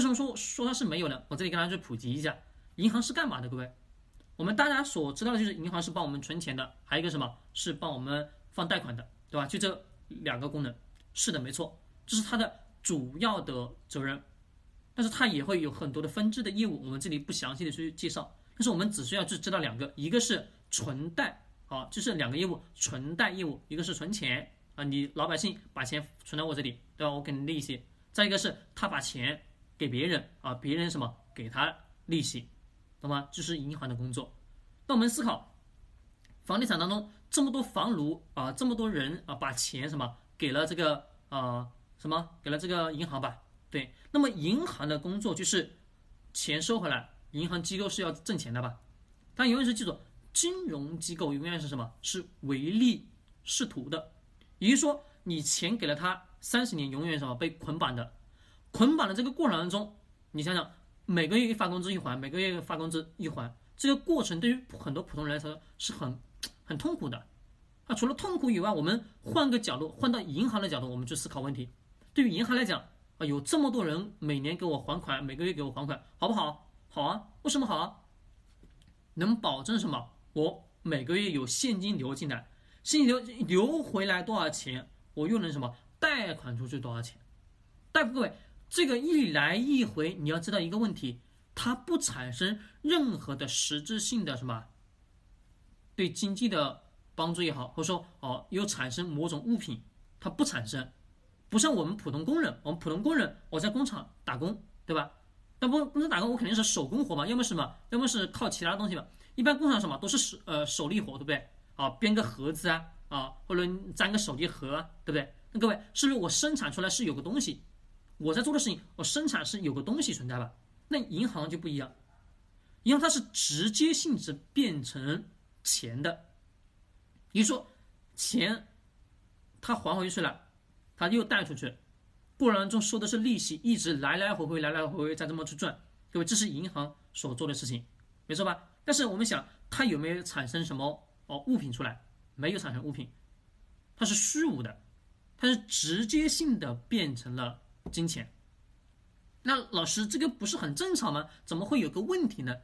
为什么说说它是没有呢？我这里跟大家去普及一下，银行是干嘛的？各位，我们大家所知道的就是银行是帮我们存钱的，还有一个什么是帮我们放贷款的，对吧？就这两个功能。是的，没错，这是它的主要的责任，但是它也会有很多的分支的业务，我们这里不详细的去介绍。但是我们只需要去知道两个，一个是存贷，啊，就是两个业务，存贷业务，一个是存钱啊，你老百姓把钱存到我这里，对吧？我给你利息。再一个是他把钱。给别人啊，别人什么给他利息，懂吗？就是银行的工作。那我们思考，房地产当中这么多房奴啊，这么多人啊，把钱什么给了这个啊什么给了这个银行吧？对。那么银行的工作就是钱收回来，银行机构是要挣钱的吧？但永远是记住，金融机构永远是什么？是唯利是图的。也就是说，你钱给了他三十年，永远什么被捆绑的。捆绑的这个过程当中，你想想，每个月一发工资一还，每个月发工资一还，这个过程对于很多普通人来说是很很痛苦的。啊，除了痛苦以外，我们换个角度，换到银行的角度，我们去思考问题。对于银行来讲，啊，有这么多人每年给我还款，每个月给我还款，好不好？好啊，为什么好啊？能保证什么？我每个月有现金流进来，现金流流回来多少钱，我又能什么贷款出去多少钱？大夫各位。这个一来一回，你要知道一个问题，它不产生任何的实质性的什么对经济的帮助也好，或者说哦，又产生某种物品，它不产生，不像我们普通工人，我们普通工人我在工厂打工，对吧？那不工厂打工，我肯定是手工活嘛，要么什么，要么是靠其他东西嘛。一般工厂什么都是手呃手力活，对不对？啊，编个盒子啊啊，或者粘个手机盒，对不对？那各位是不是我生产出来是有个东西？我在做的事情，我生产是有个东西存在吧？那银行就不一样，银行它是直接性质变成钱的。你说钱，他还回去了，他又贷出去，过程中收的是利息，一直来来回回，来来回回再这么去赚。各位，这是银行所做的事情，没错吧？但是我们想，它有没有产生什么哦物品出来？没有产生物品，它是虚无的，它是直接性的变成了。金钱，那老师这个不是很正常吗？怎么会有个问题呢？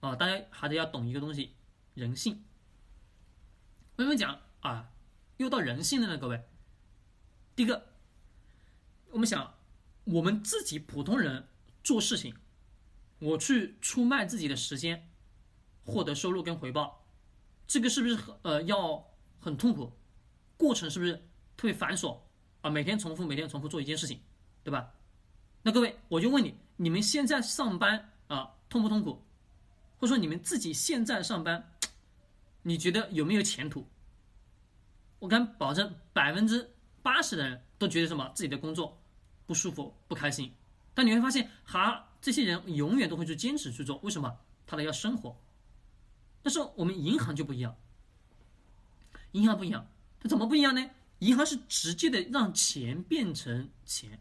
啊，大家还得要懂一个东西，人性。我们讲啊？又到人性了呢？各位，第一个，我们想，我们自己普通人做事情，我去出卖自己的时间，获得收入跟回报，这个是不是呃要很痛苦？过程是不是特别繁琐？啊，每天重复，每天重复做一件事情，对吧？那各位，我就问你，你们现在上班啊，痛不痛苦？或者说你们自己现在上班，你觉得有没有前途？我敢保证，百分之八十的人都觉得什么自己的工作不舒服、不开心。但你会发现，哈，这些人永远都会去坚持去做，为什么？他的要生活。但是我们银行就不一样，银行不一样，它怎么不一样呢？银行是直接的让钱变成钱，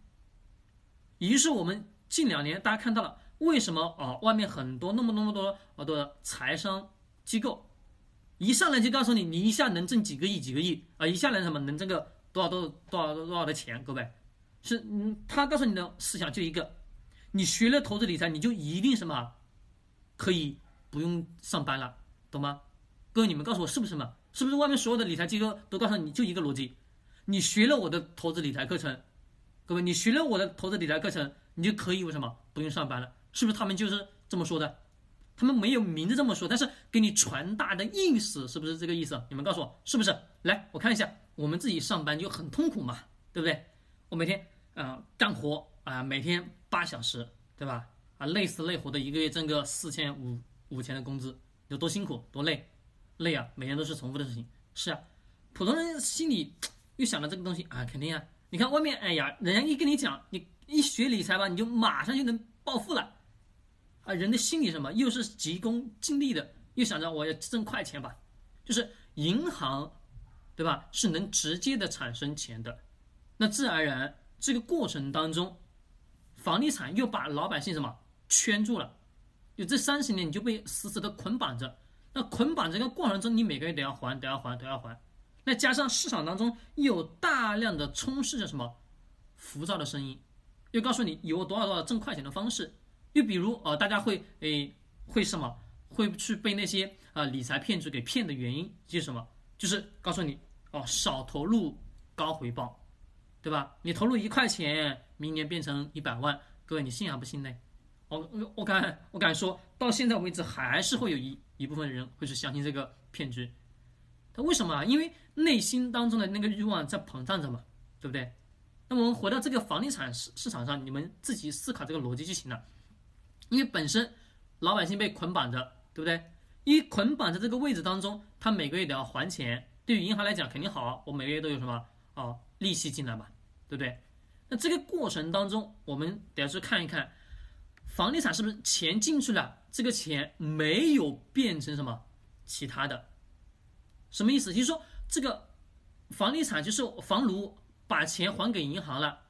于是我们近两年大家看到了，为什么啊？外面很多那么那么多好多的财商机构，一上来就告诉你，你一下能挣几个亿几个亿啊，一下来什么能挣个多少多多少多少的钱？各位，是嗯，他告诉你的思想就一个，你学了投资理财，你就一定什么可以不用上班了，懂吗？各位，你们告诉我是不是嘛？是不是外面所有的理财机构都告诉你就一个逻辑？你学了我的投资理财课程，各位，你学了我的投资理财课程，你就可以为什么不用上班了？是不是他们就是这么说的？他们没有明着这么说，但是给你传达的意思是不是这个意思？你们告诉我是不是？来，我看一下，我们自己上班就很痛苦嘛，对不对？我每天啊干活啊，每天八小时，对吧？啊累死累活的，一个月挣个四千五五千的工资，有多辛苦多累？累啊！每天都是重复的事情。是啊，普通人心里。又想到这个东西啊，肯定啊！你看外面，哎呀，人家一跟你讲，你一学理财吧，你就马上就能暴富了啊！人的心理什么，又是急功近利的，又想着我要挣快钱吧，就是银行，对吧？是能直接的产生钱的，那自然而然这个过程当中，房地产又把老百姓什么圈住了，就这三十年你就被死死的捆绑着，那捆绑这个过程中，你每个月都要还，都要还，都要还。那加上市场当中又有大量的充斥着什么浮躁的声音，又告诉你有多少多少挣快钱的方式。又比如呃，大家会诶会什么？会去被那些啊理财骗局给骗的原因就是什么？就是告诉你哦，少投入高回报，对吧？你投入一块钱，明年变成一百万，各位你信还不信呢？我我敢我敢说到现在为止，还是会有一一部分人会去相信这个骗局。他为什么啊？因为内心当中的那个欲望在膨胀着嘛，对不对？那么我们回到这个房地产市市场上，你们自己思考这个逻辑就行了。因为本身老百姓被捆绑着，对不对？一捆绑在这个位置当中，他每个月都要还钱，对于银行来讲肯定好，我每个月都有什么哦利息进来嘛，对不对？那这个过程当中，我们得要去看一看，房地产是不是钱进去了，这个钱没有变成什么其他的？什么意思？就是说这个房地产就是房奴把钱还给银行了，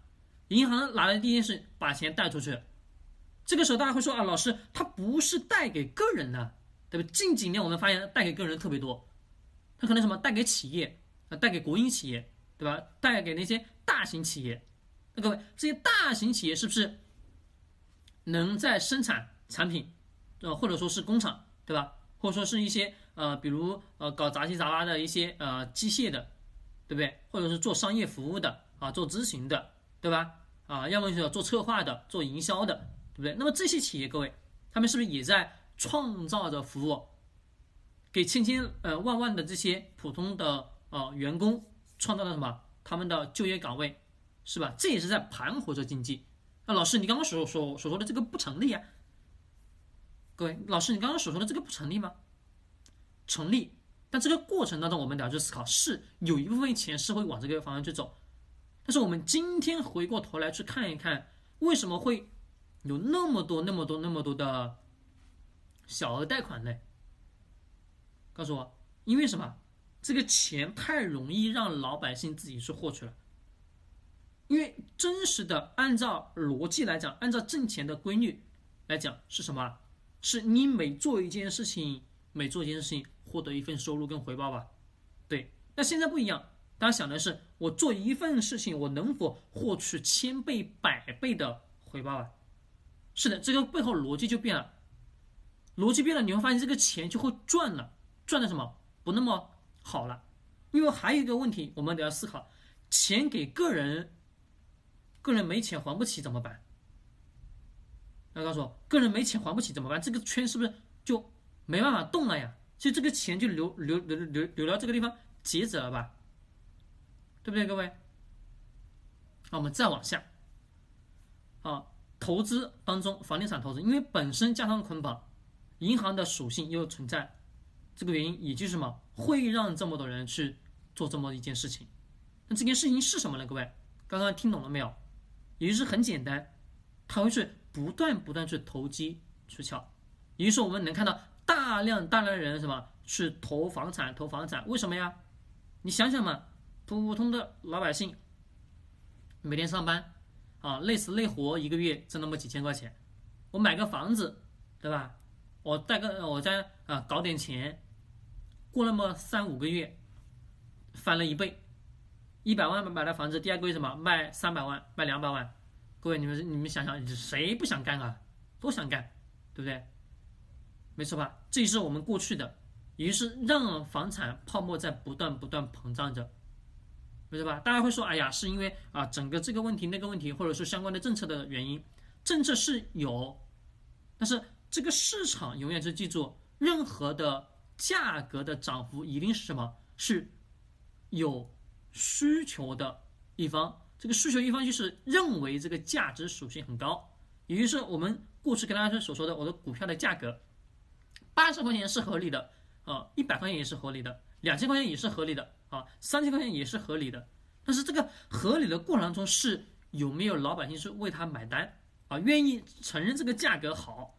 银行拿来第一件事把钱贷出去。这个时候大家会说啊，老师，他不是贷给个人的，对吧？近几年我们发现贷给个人特别多，他可能什么贷给企业啊，贷给国营企业，对吧？贷给那些大型企业。那各位，这些大型企业是不是能在生产产品，呃，或者说是工厂，对吧？或者说是一些呃，比如呃，搞杂七杂八的一些呃机械的，对不对？或者是做商业服务的啊，做咨询的，对吧？啊，要么就是做策划的，做营销的。对不对？那么这些企业，各位，他们是不是也在创造着服务，给千千呃万万的这些普通的呃员工创造了什么？他们的就业岗位，是吧？这也是在盘活着经济。那老师，你刚刚所所所说的这个不成立啊？各位，老师，你刚刚所说的这个不成立吗？成立，但这个过程当中，我们得要去思考，是有一部分钱是会往这个方向去走。但是我们今天回过头来去看一看，为什么会？有那么多、那么多、那么多的小额贷款呢？告诉我，因为什么？这个钱太容易让老百姓自己去获取了。因为真实的按照逻辑来讲，按照挣钱的规律来讲是什么？是你每做一件事情，每做一件事情获得一份收入跟回报吧？对。那现在不一样，大家想的是，我做一份事情，我能否获取千倍、百倍的回报啊？是的，这个背后逻辑就变了，逻辑变了，你会发现这个钱就会赚了，赚的什么不那么好了，因为还有一个问题，我们得要思考，钱给个人，个人没钱还不起怎么办？要告诉我，个人没钱还不起怎么办？这个圈是不是就没办法动了呀？所以这个钱就留留留留留到这个地方截止了吧？对不对，各位？那我们再往下，啊。投资当中，房地产投资，因为本身加上捆绑，银行的属性又存在，这个原因也就是什么，会让这么多人去做这么一件事情。那这件事情是什么呢？各位，刚刚听懂了没有？也就是很简单，它会去不断不断去投机取巧。也就是我们能看到大量大量的人什么去投房产，投房产，为什么呀？你想想嘛，普普通的老百姓每天上班。啊，累死累活，一个月挣那么几千块钱，我买个房子，对吧？我贷个，我再啊搞点钱，过那么三五个月，翻了一倍，一百万买的房子，第二个月什么卖三百万，卖两百万，各位你们你们想想，谁不想干啊？都想干，对不对？没错吧？这也是我们过去的，也就是让房产泡沫在不断不断膨胀着。没错吧？大家会说，哎呀，是因为啊，整个这个问题、那个问题，或者是相关的政策的原因。政策是有，但是这个市场永远是记住，任何的价格的涨幅一定是什么？是有需求的一方。这个需求一方就是认为这个价值属性很高，也就是我们过去跟大家所说的，我的股票的价格八十块钱是合理的，啊，一百块钱也是合理的，两千块钱也是合理的。啊，三千块钱也是合理的，但是这个合理的过程中是有没有老百姓是为他买单啊？愿意承认这个价格好，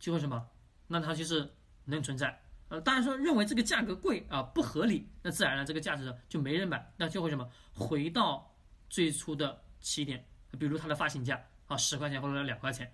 就会什么？那他就是能存在。呃，当然说认为这个价格贵啊不合理，那自然了这个价值就没人买，那就会什么？回到最初的起点，比如它的发行价啊十块钱或者两块钱。